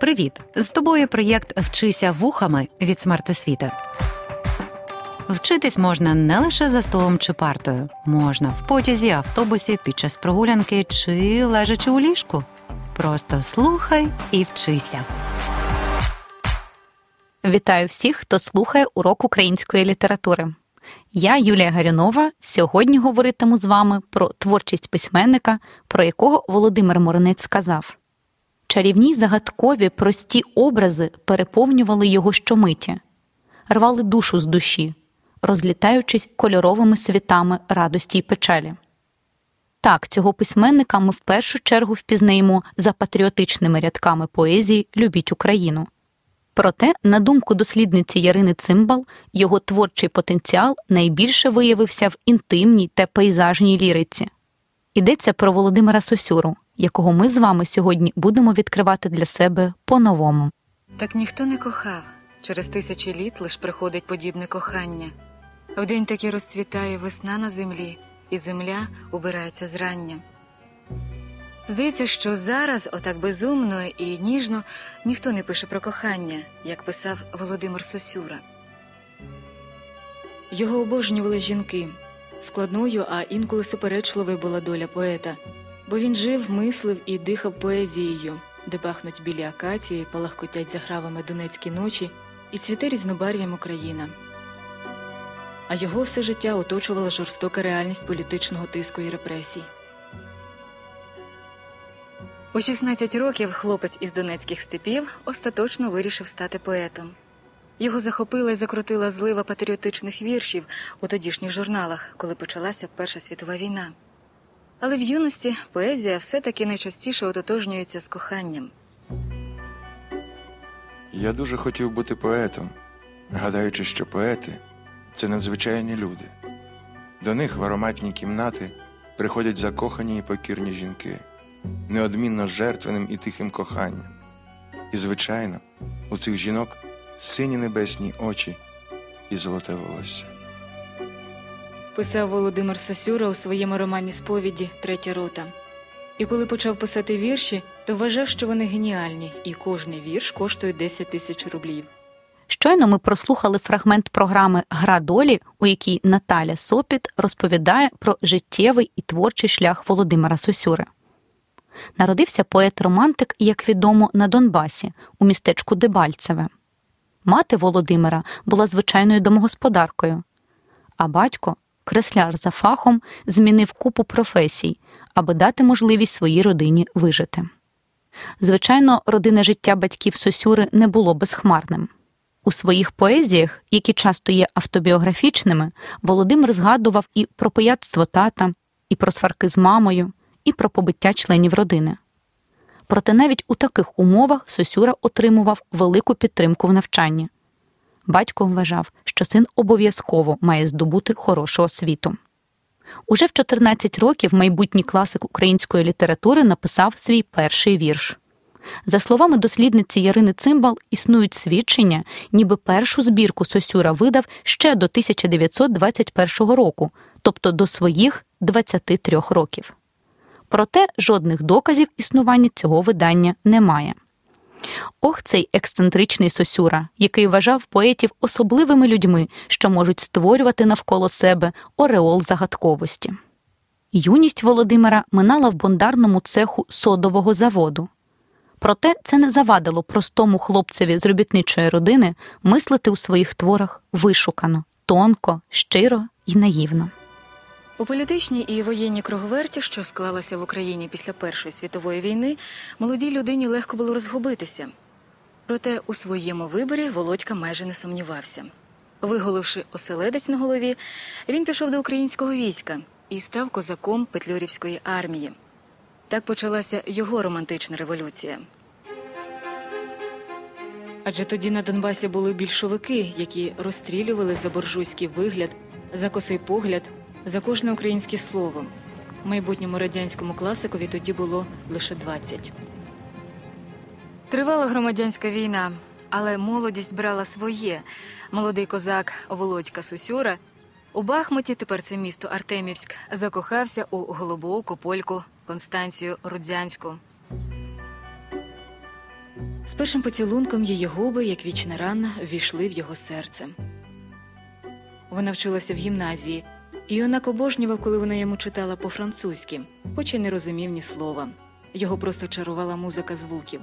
Привіт! З тобою проєкт Вчися вухами від смертосвіти. Вчитись можна не лише за столом чи партою, можна в потязі, автобусі, під час прогулянки чи лежачи у ліжку. Просто слухай і вчися. Вітаю всіх, хто слухає урок української літератури. Я, Юлія Гарюнова, сьогодні говоритиму з вами про творчість письменника, про якого Володимир Моронець сказав. Чарівні загадкові прості образи переповнювали його щомиті, рвали душу з душі, розлітаючись кольоровими світами радості й печалі. Так, цього письменника ми в першу чергу впізнаємо за патріотичними рядками поезії Любіть Україну. Проте, на думку дослідниці Ярини Цимбал, його творчий потенціал найбільше виявився в інтимній та пейзажній ліриці. Йдеться про Володимира Сосюру, якого ми з вами сьогодні будемо відкривати для себе по-новому. Так ніхто не кохав. Через тисячі літ лиш приходить подібне кохання. Вдень таки розцвітає весна на землі, і земля убирається зрання. Здається, що зараз, отак безумно і ніжно, ніхто не пише про кохання, як писав Володимир Сосюра. Його обожнювали жінки. Складною, а інколи суперечливою була доля поета, бо він жив, мислив і дихав поезією, де пахнуть білі акації, палахкотять загравами донецькі ночі і цвіте різнобарв'ям Україна. А його все життя оточувала жорстока реальність політичного тиску і репресій. У 16 років хлопець із донецьких степів остаточно вирішив стати поетом. Його захопила і закрутила злива патріотичних віршів у тодішніх журналах, коли почалася Перша світова війна. Але в юності поезія все-таки найчастіше ототожнюється з коханням. Я дуже хотів бути поетом, гадаючи, що поети це надзвичайні люди. До них в ароматні кімнати приходять закохані і покірні жінки, неодмінно жертвеним і тихим коханням. І, звичайно, у цих жінок сині небесні очі і золоте волосся. Писав Володимир Сосюра у своєму романі Сповіді Третя рота. І коли почав писати вірші, то вважав, що вони геніальні, і кожний вірш коштує 10 тисяч рублів. Щойно ми прослухали фрагмент програми Гра долі, у якій Наталя Сопіт розповідає про життєвий і творчий шлях Володимира Сосюри. Народився поет-романтик, як відомо, на Донбасі, у містечку Дебальцеве. Мати Володимира була звичайною домогосподаркою, а батько, кресляр за фахом, змінив купу професій, аби дати можливість своїй родині вижити. Звичайно, родинне життя батьків Сосюри не було безхмарним. У своїх поезіях, які часто є автобіографічними, Володимир згадував і про пияцтво тата, і про сварки з мамою, і про побиття членів родини. Проте навіть у таких умовах Сосюра отримував велику підтримку в навчанні. Батько вважав, що син обов'язково має здобути хорошу освіту. Уже в 14 років майбутній класик української літератури написав свій перший вірш. За словами дослідниці Ярини Цимбал, існують свідчення, ніби першу збірку Сосюра видав ще до 1921 року, тобто до своїх 23 років. Проте жодних доказів існування цього видання немає. Ох, цей ексцентричний Сосюра, який вважав поетів особливими людьми, що можуть створювати навколо себе ореол загадковості. Юність Володимира минала в бондарному цеху содового заводу. Проте це не завадило простому хлопцеві з робітничої родини мислити у своїх творах вишукано, тонко, щиро і наївно. У політичній і воєнній круговерті, що склалася в Україні після Першої світової війни, молодій людині легко було розгубитися. Проте у своєму виборі Володька майже не сумнівався. Виголовши оселедець на голові, він пішов до українського війська і став козаком Петлюрівської армії. Так почалася його романтична революція. Адже тоді на Донбасі були більшовики, які розстрілювали за буржуйський вигляд, за косий погляд, за кожне українське слово. Майбутньому радянському класикові тоді було лише 20. Тривала громадянська війна, але молодість брала своє. Молодий козак Володька Сусюра у Бахмуті, тепер це місто Артемівськ, закохався у голубоку польку Констанцію Рудзянську. З першим поцілунком її губи, як вічна рана, ввійшли в його серце. Вона вчилася в гімназії, і юнак обожнював, коли вона йому читала по-французьки, хоч і не розумів ні слова. Його просто чарувала музика звуків.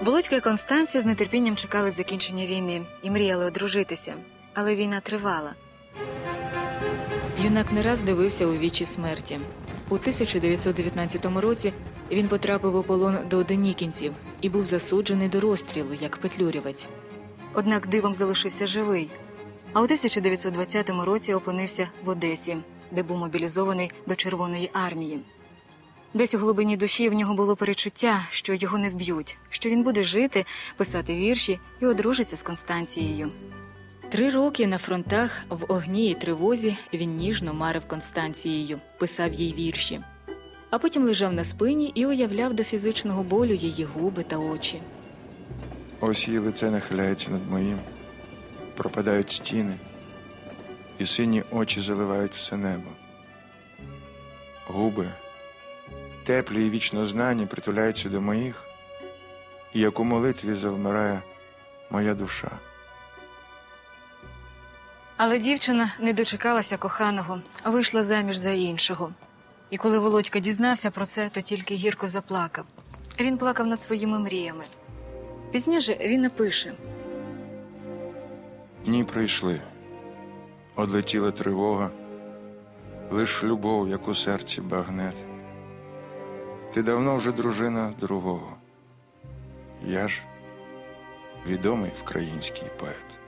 Володька і Констанція з нетерпінням чекали закінчення війни і мріяли одружитися, але війна тривала. Юнак не раз дивився у вічі смерті. У 1919 році він потрапив у полон до денікінців і був засуджений до розстрілу як петлюрівець. Однак дивом залишився живий. А у 1920 році опинився в Одесі, де був мобілізований до Червоної армії. Десь у глибині душі в нього було перечуття, що його не вб'ють, що він буде жити, писати вірші і одружиться з Констанцією. Три роки на фронтах в огні і тривозі він ніжно марив Констанцією, писав їй вірші, а потім лежав на спині і уявляв до фізичного болю її губи та очі. Ось її лице нахиляється над моїм, пропадають стіни, і сині очі заливають все небо. Губи, теплі і вічно знані, притуляються до моїх, і як у молитві завмирає моя душа. Але дівчина не дочекалася коханого, а вийшла заміж за іншого. І коли Володька дізнався про це, то тільки гірко заплакав. Він плакав над своїми мріями. Пізніше він напише: Дні прийшли, одлетіла тривога, лиш любов, як у серці багнет. Ти давно вже дружина другого. Я ж відомий український поет.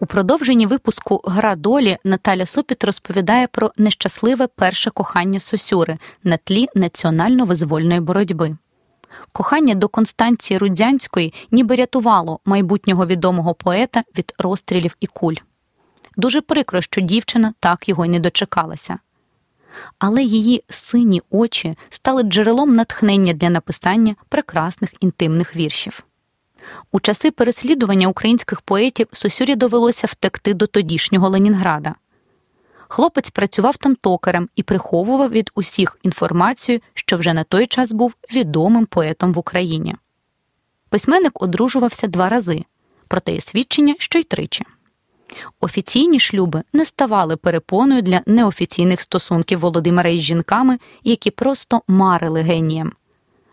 У продовженні випуску Гра долі Наталя Сопіт розповідає про нещасливе перше кохання Сосюри на тлі національно-визвольної боротьби. Кохання до Констанції Рудзянської ніби рятувало майбутнього відомого поета від розстрілів і куль. Дуже прикро, що дівчина так його й не дочекалася. Але її сині очі стали джерелом натхнення для написання прекрасних інтимних віршів. У часи переслідування українських поетів Сосюрі довелося втекти до тодішнього Ленінграда. Хлопець працював там токарем і приховував від усіх інформацію, що вже на той час був відомим поетом в Україні. Письменник одружувався два рази, проте є свідчення, що й тричі. Офіційні шлюби не ставали перепоною для неофіційних стосунків Володимира із жінками, які просто марили генієм.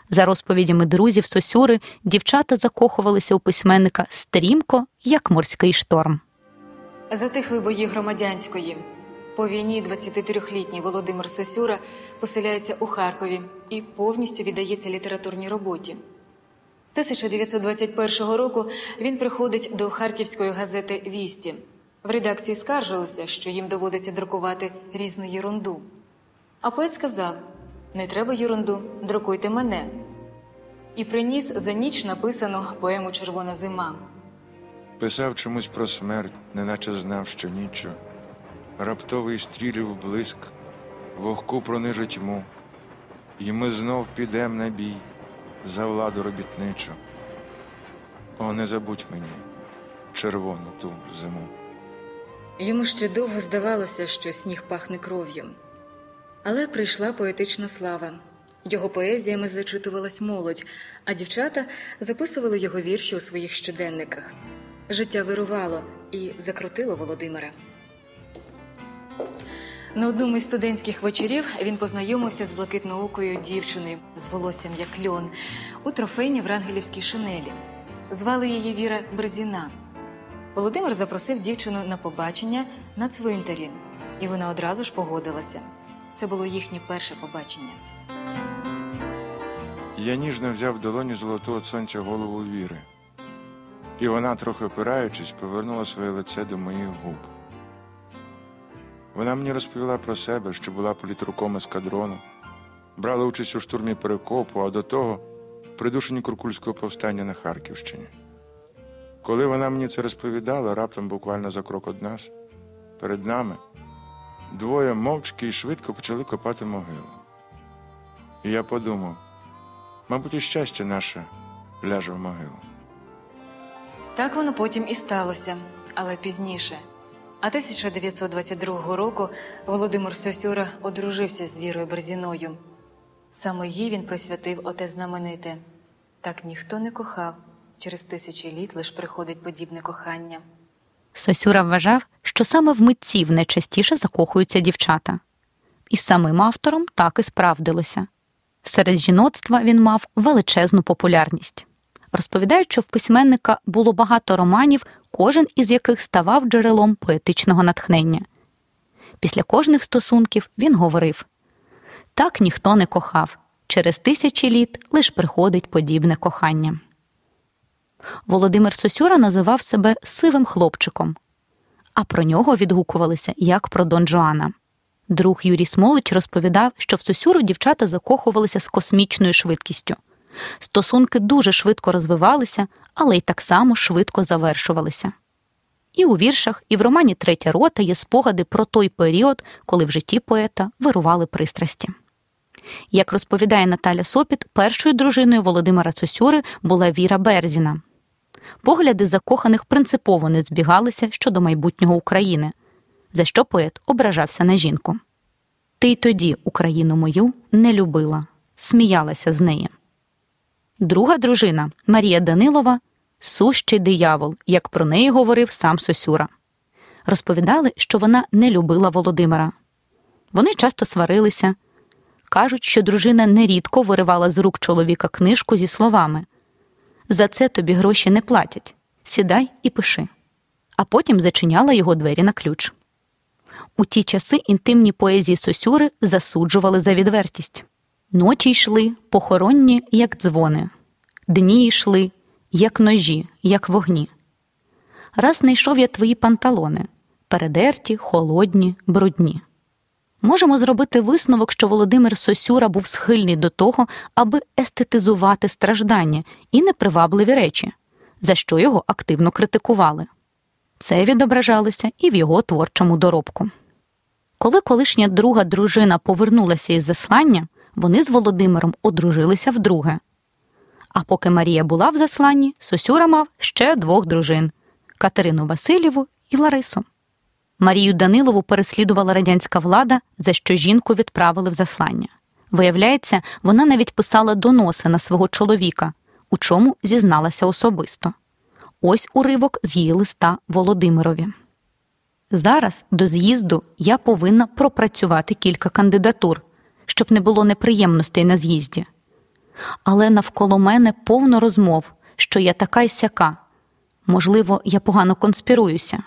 За розповідями друзів Сосюри, дівчата закохувалися у письменника стрімко, як морський шторм. Затихли бої громадянської. По війні 23-літній Володимир Сосюра поселяється у Харкові і повністю віддається літературній роботі. 1921 року він приходить до харківської газети Вісті. В редакції скаржилися, що їм доводиться друкувати різну єрунду. А поет сказав: не треба єрунду, друкуйте мене. І приніс за ніч написану поему Червона зима. Писав чомусь про смерть, неначе знав, що ніччю. Раптовий стрілів блиск, вогку пронижить тьму, і ми знов підем на бій за владу робітничу. О, не забудь мені червону ту зиму. Йому ще довго здавалося, що сніг пахне кров'ю. Але прийшла поетична слава. Його поезіями зачитувалась молодь, а дівчата записували його вірші у своїх щоденниках. Життя вирувало і закрутило Володимира. На одному із студентських вечорів він познайомився з блакитноокою дівчиною з волоссям як льон у трофейній врангелівській шинелі. Звали її Віра Берзіна. Володимир запросив дівчину на побачення на цвинтарі, і вона одразу ж погодилася. Це було їхнє перше побачення. Я ніжно взяв долоні золотого сонця голову віри, і вона, трохи опираючись, повернула своє лице до моїх губ. Вона мені розповіла про себе, що була політруком ескадрону, брала участь у штурмі перекопу, а до того придушенні Куркульського повстання на Харківщині. Коли вона мені це розповідала, раптом буквально за крок від нас, перед нами, двоє мовчки і швидко почали копати могилу. І я подумав, мабуть, і щастя наше ляже в могилу. Так воно потім і сталося, але пізніше. А 1922 року Володимир Сосюра одружився з Вірою Берзіною. Саме їй він присвятив оте знамените. Так ніхто не кохав. Через тисячі літ лиш приходить подібне кохання. Сосюра вважав, що саме в митців найчастіше закохуються дівчата. І самим автором так і справдилося. Серед жіноцтва він мав величезну популярність. Розповідають, що в письменника було багато романів, кожен із яких ставав джерелом поетичного натхнення. Після кожних стосунків він говорив так ніхто не кохав, через тисячі літ лиш приходить подібне кохання. Володимир Сосюра називав себе сивим хлопчиком, а про нього відгукувалися як про Дон Жуана. Друг Юрій Смолич розповідав, що в Сосюру дівчата закохувалися з космічною швидкістю. Стосунки дуже швидко розвивалися, але й так само швидко завершувалися. І у віршах, і в романі Третя рота є спогади про той період, коли в житті поета вирували пристрасті. Як розповідає Наталя Сопіт, першою дружиною Володимира Сосюри була Віра Берзіна. Погляди закоханих принципово не збігалися щодо майбутнього України, за що поет ображався на жінку. Ти й тоді Україну мою не любила, сміялася з неї. Друга дружина Марія Данилова сущий диявол, як про неї говорив сам Сосюра. Розповідали, що вона не любила Володимира. Вони часто сварилися. Кажуть, що дружина нерідко виривала з рук чоловіка книжку зі словами За це тобі гроші не платять. Сідай і пиши. А потім зачиняла його двері на ключ. У ті часи інтимні поезії Сосюри засуджували за відвертість. Ночі йшли похоронні, як дзвони, дні йшли, як ножі, як вогні. Раз знайшов я твої панталони передерті, холодні, брудні. Можемо зробити висновок, що Володимир Сосюра був схильний до того, аби естетизувати страждання і непривабливі речі, за що його активно критикували. Це відображалося і в його творчому доробку. Коли колишня друга дружина повернулася із заслання, вони з Володимиром одружилися вдруге. А поки Марія була в засланні, Сосюра мав ще двох дружин Катерину Васильєву і Ларису. Марію Данилову переслідувала радянська влада, за що жінку відправили в заслання. Виявляється, вона навіть писала доноси на свого чоловіка, у чому зізналася особисто. Ось уривок з її листа Володимирові. Зараз до з'їзду я повинна пропрацювати кілька кандидатур, щоб не було неприємностей на з'їзді. Але навколо мене повно розмов, що я така й сяка. Можливо, я погано конспіруюся.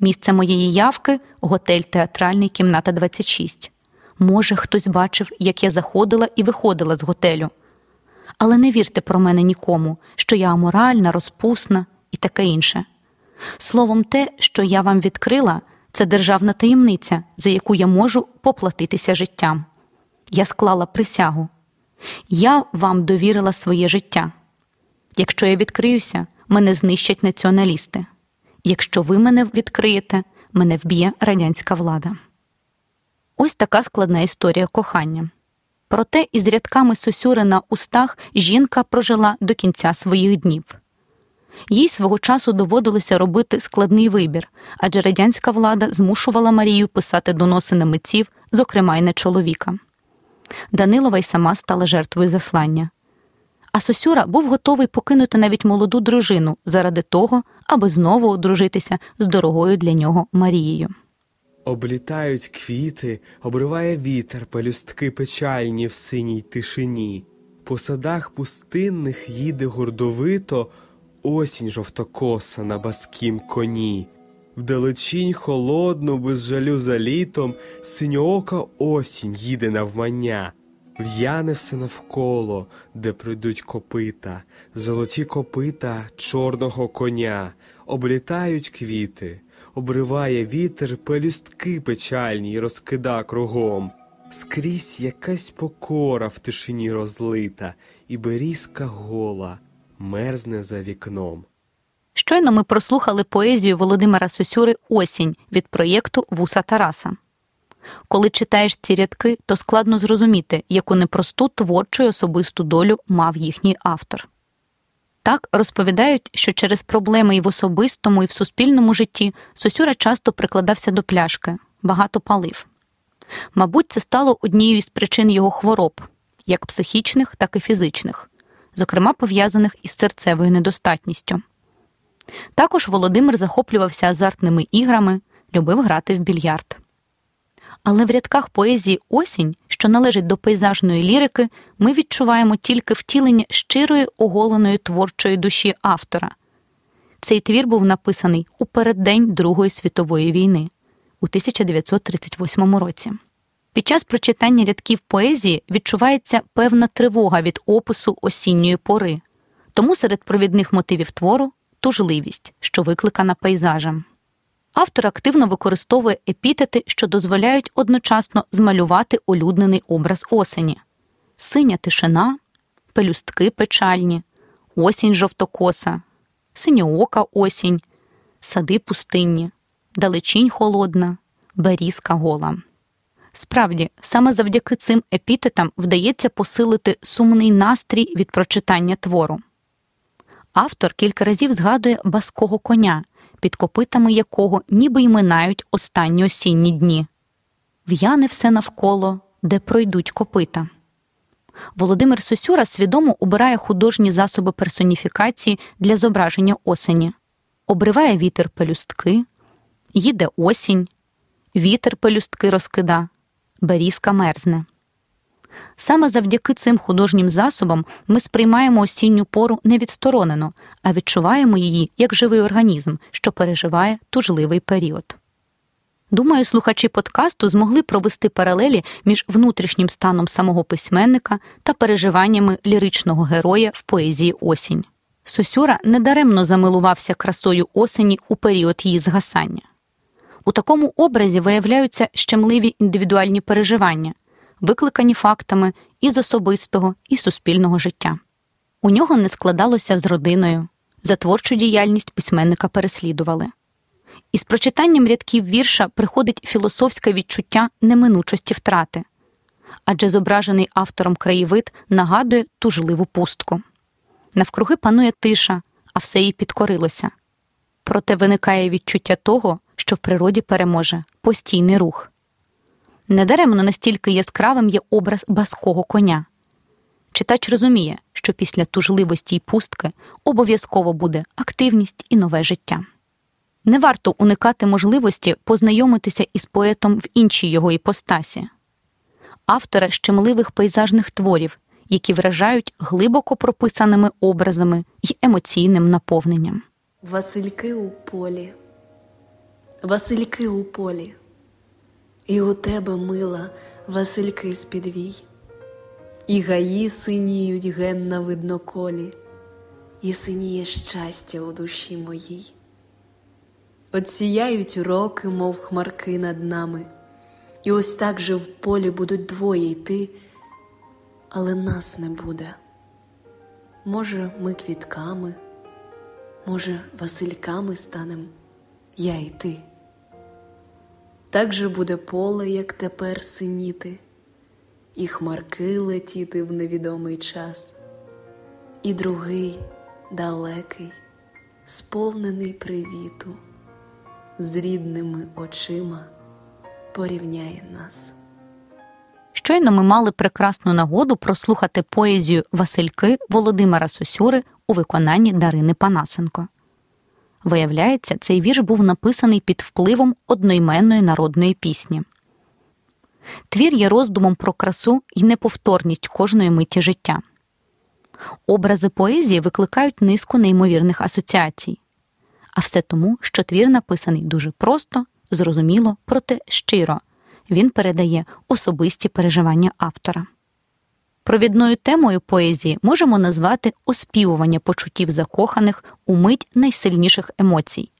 Місце моєї явки готель театральний кімната 26. Може, хтось бачив, як я заходила і виходила з готелю. Але не вірте про мене нікому, що я аморальна, розпусна і таке інше. Словом, те, що я вам відкрила, це державна таємниця, за яку я можу поплатитися життям. Я склала присягу. Я вам довірила своє життя. Якщо я відкриюся, мене знищать націоналісти. Якщо ви мене відкриєте, мене вб'є радянська влада. Ось така складна історія кохання. Проте із рядками Сосюри на устах жінка прожила до кінця своїх днів. Їй свого часу доводилося робити складний вибір, адже радянська влада змушувала Марію писати доноси на митців, зокрема й на чоловіка. Данилова й сама стала жертвою заслання. А Сосюра був готовий покинути навіть молоду дружину заради того, аби знову одружитися з дорогою для нього Марією. Облітають квіти, обриває вітер, пелюстки печальні в синій тишині. По садах пустинних їде гордовито осінь жовтокоса на баскім коні. Вдалечінь холодну, без жалю за літом, синьоока осінь їде навмання. В'яне все навколо, де прийдуть копита, золоті копита чорного коня, облітають квіти, обриває вітер пелюстки печальні й розкида кругом. Скрізь якась покора в тишині розлита, і берізка гола мерзне за вікном. Щойно ми прослухали поезію Володимира Сосюри Осінь від проєкту Вуса Тараса. Коли читаєш ці рядки, то складно зрозуміти, яку непросту творчу й особисту долю мав їхній автор. Так розповідають, що через проблеми і в особистому, і в суспільному житті Сосюра часто прикладався до пляшки, багато палив. Мабуть, це стало однією з причин його хвороб, як психічних, так і фізичних, зокрема пов'язаних із серцевою недостатністю. Також Володимир захоплювався азартними іграми, любив грати в більярд. Але в рядках поезії Осінь, що належить до пейзажної лірики, ми відчуваємо тільки втілення щирої оголеної творчої душі автора. Цей твір був написаний у переддень Другої світової війни у 1938 році. Під час прочитання рядків поезії відчувається певна тривога від опису осінньої пори, тому серед провідних мотивів твору тужливість, що викликана пейзажем. Автор активно використовує епітети, що дозволяють одночасно змалювати улюднений образ осені: синя тишина, пелюстки печальні, осінь жовтокоса, синьоока осінь, сади пустинні, далечінь холодна, берізка гола. Справді, саме завдяки цим епітетам вдається посилити сумний настрій від прочитання твору. Автор кілька разів згадує баского коня, під копитами якого ніби й минають останні осінні дні. В'яне все навколо, де пройдуть копита. Володимир Сосюра свідомо обирає художні засоби персоніфікації для зображення осені, обриває вітер пелюстки, їде осінь, вітер пелюстки розкида, берізка мерзне. Саме завдяки цим художнім засобам ми сприймаємо осінню пору не відсторонено, а відчуваємо її як живий організм, що переживає тужливий період. Думаю, слухачі подкасту змогли провести паралелі між внутрішнім станом самого письменника та переживаннями ліричного героя в поезії осінь. Сосюра недаремно замилувався красою осені у період її згасання. У такому образі виявляються щемливі індивідуальні переживання, викликані фактами із особистого і суспільного життя. У нього не складалося з родиною, за творчу діяльність письменника переслідували. Із прочитанням рядків вірша приходить філософське відчуття неминучості втрати, адже зображений автором краєвид нагадує тужливу пустку. Навкруги панує тиша, а все їй підкорилося. Проте виникає відчуття того, що в природі переможе постійний рух. Недаремно настільки яскравим є образ баского коня. Читач розуміє, що після тужливості й пустки обов'язково буде активність і нове життя. Не варто уникати можливості познайомитися із поетом в іншій його іпостасі, автора щемливих пейзажних творів, які вражають глибоко прописаними образами й емоційним наповненням. Васильки у полі, Васильки у полі, і у тебе мила Васильки з підвій, і гаї синіють ген на видноколі, і синіє щастя у душі моїй. Отсіяють роки, мов хмарки над нами, і ось так же в полі будуть двоє йти, але нас не буде. Може, ми квітками, може, Васильками станем, я і ти. Так же буде поле, як тепер синіти, і хмарки летіти в невідомий час, і другий далекий, сповнений привіту з рідними очима порівняє нас. Щойно ми мали прекрасну нагоду прослухати поезію Васильки Володимира Сосюри у виконанні Дарини Панасенко. Виявляється, цей вірш був написаний під впливом одноіменної народної пісні. Твір є роздумом про красу і неповторність кожної миті життя. Образи поезії викликають низку неймовірних асоціацій а все тому, що твір написаний дуже просто, зрозуміло, проте щиро. Він передає особисті переживання автора. Провідною темою поезії можемо назвати оспівування почуттів закоханих у мить найсильніших емоцій.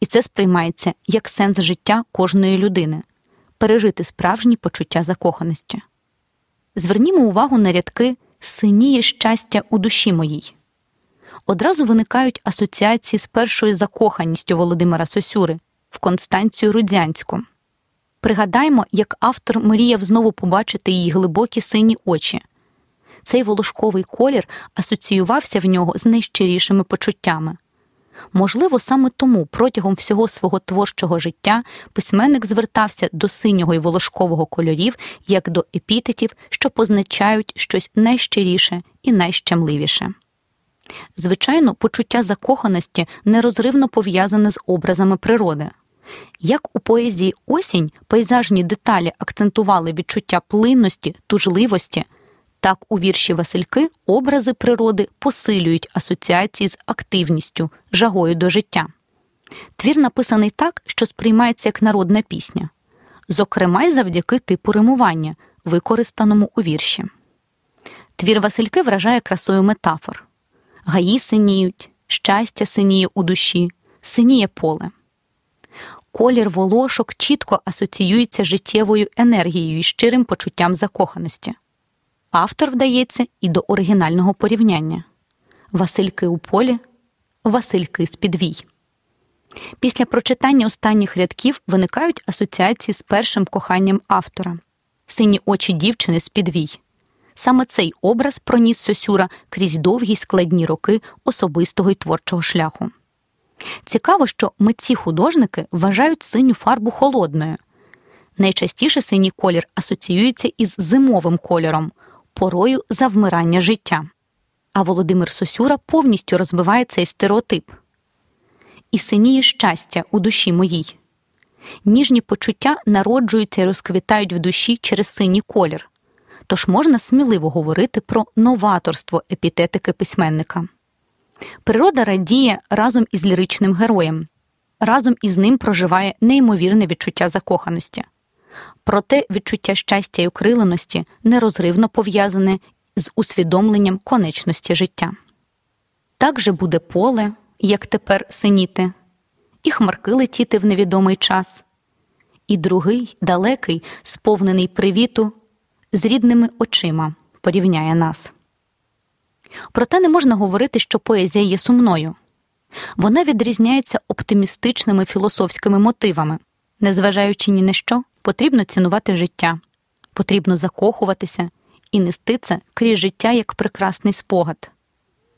І це сприймається як сенс життя кожної людини пережити справжні почуття закоханості. Звернімо увагу на рядки синіє щастя у душі моїй одразу виникають асоціації з першою закоханістю Володимира Сосюри в Констанцію Рудзянську. Пригадаймо, як автор мріяв знову побачити її глибокі сині очі. Цей волошковий колір асоціювався в нього з найщирішими почуттями. Можливо, саме тому протягом всього свого творчого життя письменник звертався до синього і волошкового кольорів як до епітетів, що позначають щось найщиріше і найщемливіше. Звичайно, почуття закоханості нерозривно пов'язане з образами природи. Як у поезії осінь пейзажні деталі акцентували відчуття плинності, тужливості, так у вірші Васильки образи природи посилюють асоціації з активністю, жагою до життя. Твір написаний так, що сприймається як народна пісня, зокрема й завдяки типу римування, використаному у вірші. Твір Васильки вражає красою метафор гаї синіють, щастя синіє у душі, синіє поле. Колір волошок чітко асоціюється життєвою енергією і щирим почуттям закоханості. Автор вдається і до оригінального порівняння Васильки у полі, Васильки з підвій. Після прочитання останніх рядків виникають асоціації з першим коханням автора сині очі дівчини з підвій. Саме цей образ проніс Сосюра крізь довгі складні роки особистого й творчого шляху. Цікаво, що митці художники вважають синю фарбу холодною. Найчастіше синій колір асоціюється із зимовим кольором, порою завмирання життя. А Володимир Сосюра повністю розбиває цей стереотип. І синіє щастя у душі моїй. Ніжні почуття народжуються і розквітають в душі через синій колір. Тож можна сміливо говорити про новаторство епітетики письменника. Природа радіє разом із ліричним героєм, разом із ним проживає неймовірне відчуття закоханості. Проте відчуття щастя і окриленості нерозривно пов'язане з усвідомленням конечності життя. Так же буде поле, як тепер синіти, і хмарки летіти в невідомий час, і другий, далекий, сповнений привіту, з рідними очима порівняє нас. Проте не можна говорити, що поезія є сумною. Вона відрізняється оптимістичними філософськими мотивами, незважаючи ні на що, потрібно цінувати життя, потрібно закохуватися і нести це крізь життя як прекрасний спогад.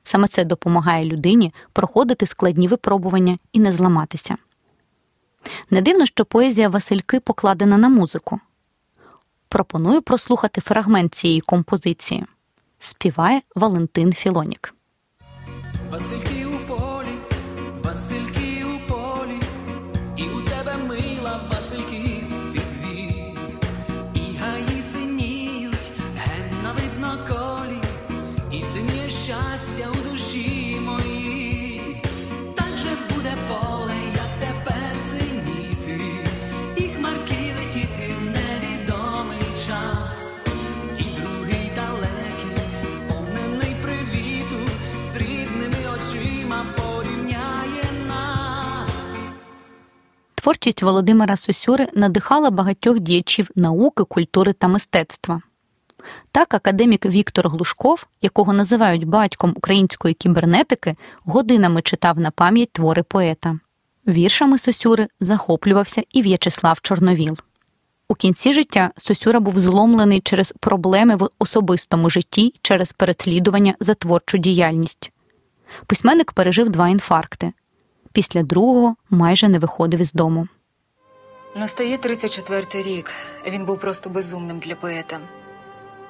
Саме це допомагає людині проходити складні випробування і не зламатися. Не дивно, що поезія Васильки покладена на музику. Пропоную прослухати фрагмент цієї композиції. Співає Валентин Філонік. Васильки Творчість Володимира Сосюри надихала багатьох діячів науки, культури та мистецтва. Так, академік Віктор Глушков, якого називають батьком української кібернетики, годинами читав на пам'ять твори поета. Віршами Сосюри захоплювався і В'ячеслав Чорновіл. У кінці життя Сосюра був зломлений через проблеми в особистому житті через переслідування за творчу діяльність. Письменник пережив два інфаркти. Після другого майже не виходив із дому. Настає 34-й рік. Він був просто безумним для поета.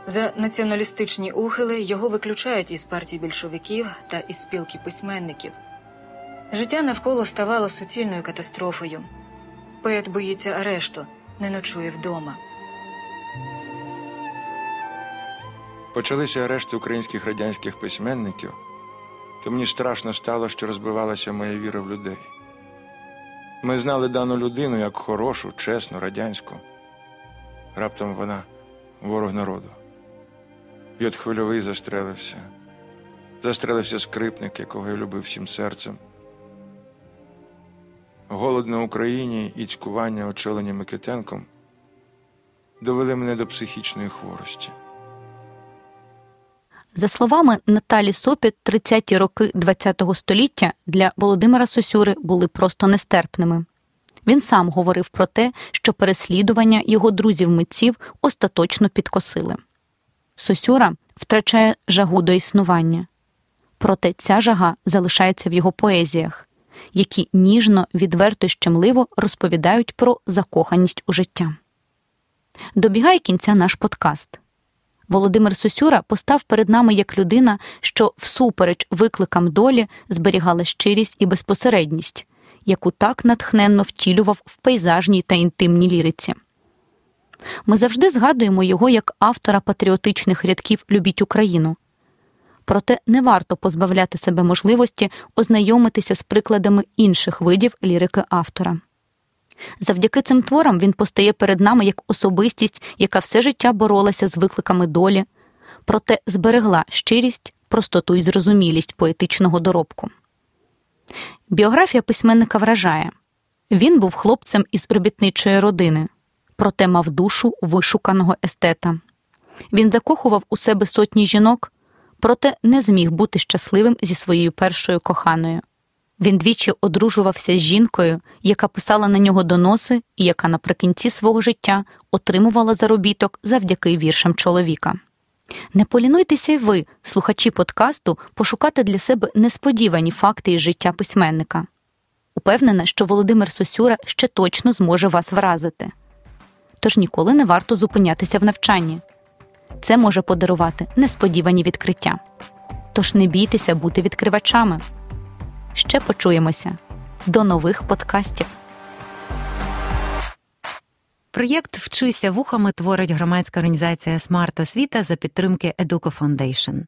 За націоналістичні ухили його виключають із партії більшовиків та із спілки письменників. Життя навколо ставало суцільною катастрофою. Поет боїться арешту, не ночує вдома. Почалися арешти українських радянських письменників, то мені страшно стало, що розбивалася моя віра в людей. Ми знали дану людину як хорошу, чесну, радянську. Раптом вона ворог народу. І от хвильовий застрелився. Застрелився скрипник, якого я любив всім серцем. Голод на Україні і цькування, очолені Микитенком, довели мене до психічної хворості. За словами Наталі Сопіт, 30-ті роки ХХ століття для Володимира Сосюри були просто нестерпними. Він сам говорив про те, що переслідування його друзів-митців остаточно підкосили. Сосюра втрачає жагу до існування. Проте ця жага залишається в його поезіях. які ніжно, відверто й щемливо розповідають про закоханість у життя. Добігає кінця наш подкаст. Володимир Сосюра постав перед нами як людина, що всупереч викликам долі зберігала щирість і безпосередність, яку так натхненно втілював в пейзажній та інтимній ліриці. Ми завжди згадуємо його як автора патріотичних рядків Любіть Україну. Проте не варто позбавляти себе можливості ознайомитися з прикладами інших видів лірики автора. Завдяки цим творам він постає перед нами як особистість, яка все життя боролася з викликами долі, проте зберегла щирість, простоту і зрозумілість поетичного доробку. Біографія письменника вражає він був хлопцем із робітничої родини, проте мав душу вишуканого естета. Він закохував у себе сотні жінок, проте не зміг бути щасливим зі своєю першою коханою. Він двічі одружувався з жінкою, яка писала на нього доноси і яка наприкінці свого життя отримувала заробіток завдяки віршам чоловіка. Не полінуйтеся й ви, слухачі подкасту, пошукати для себе несподівані факти із життя письменника. Упевнена, що Володимир Сосюра ще точно зможе вас вразити. Тож ніколи не варто зупинятися в навчанні. Це може подарувати несподівані відкриття. Тож не бійтеся бути відкривачами. Ще почуємося. До нових подкастів. Проєкт Вчися вухами творить громадська організація Смарт Освіта за підтримки Educo Foundation.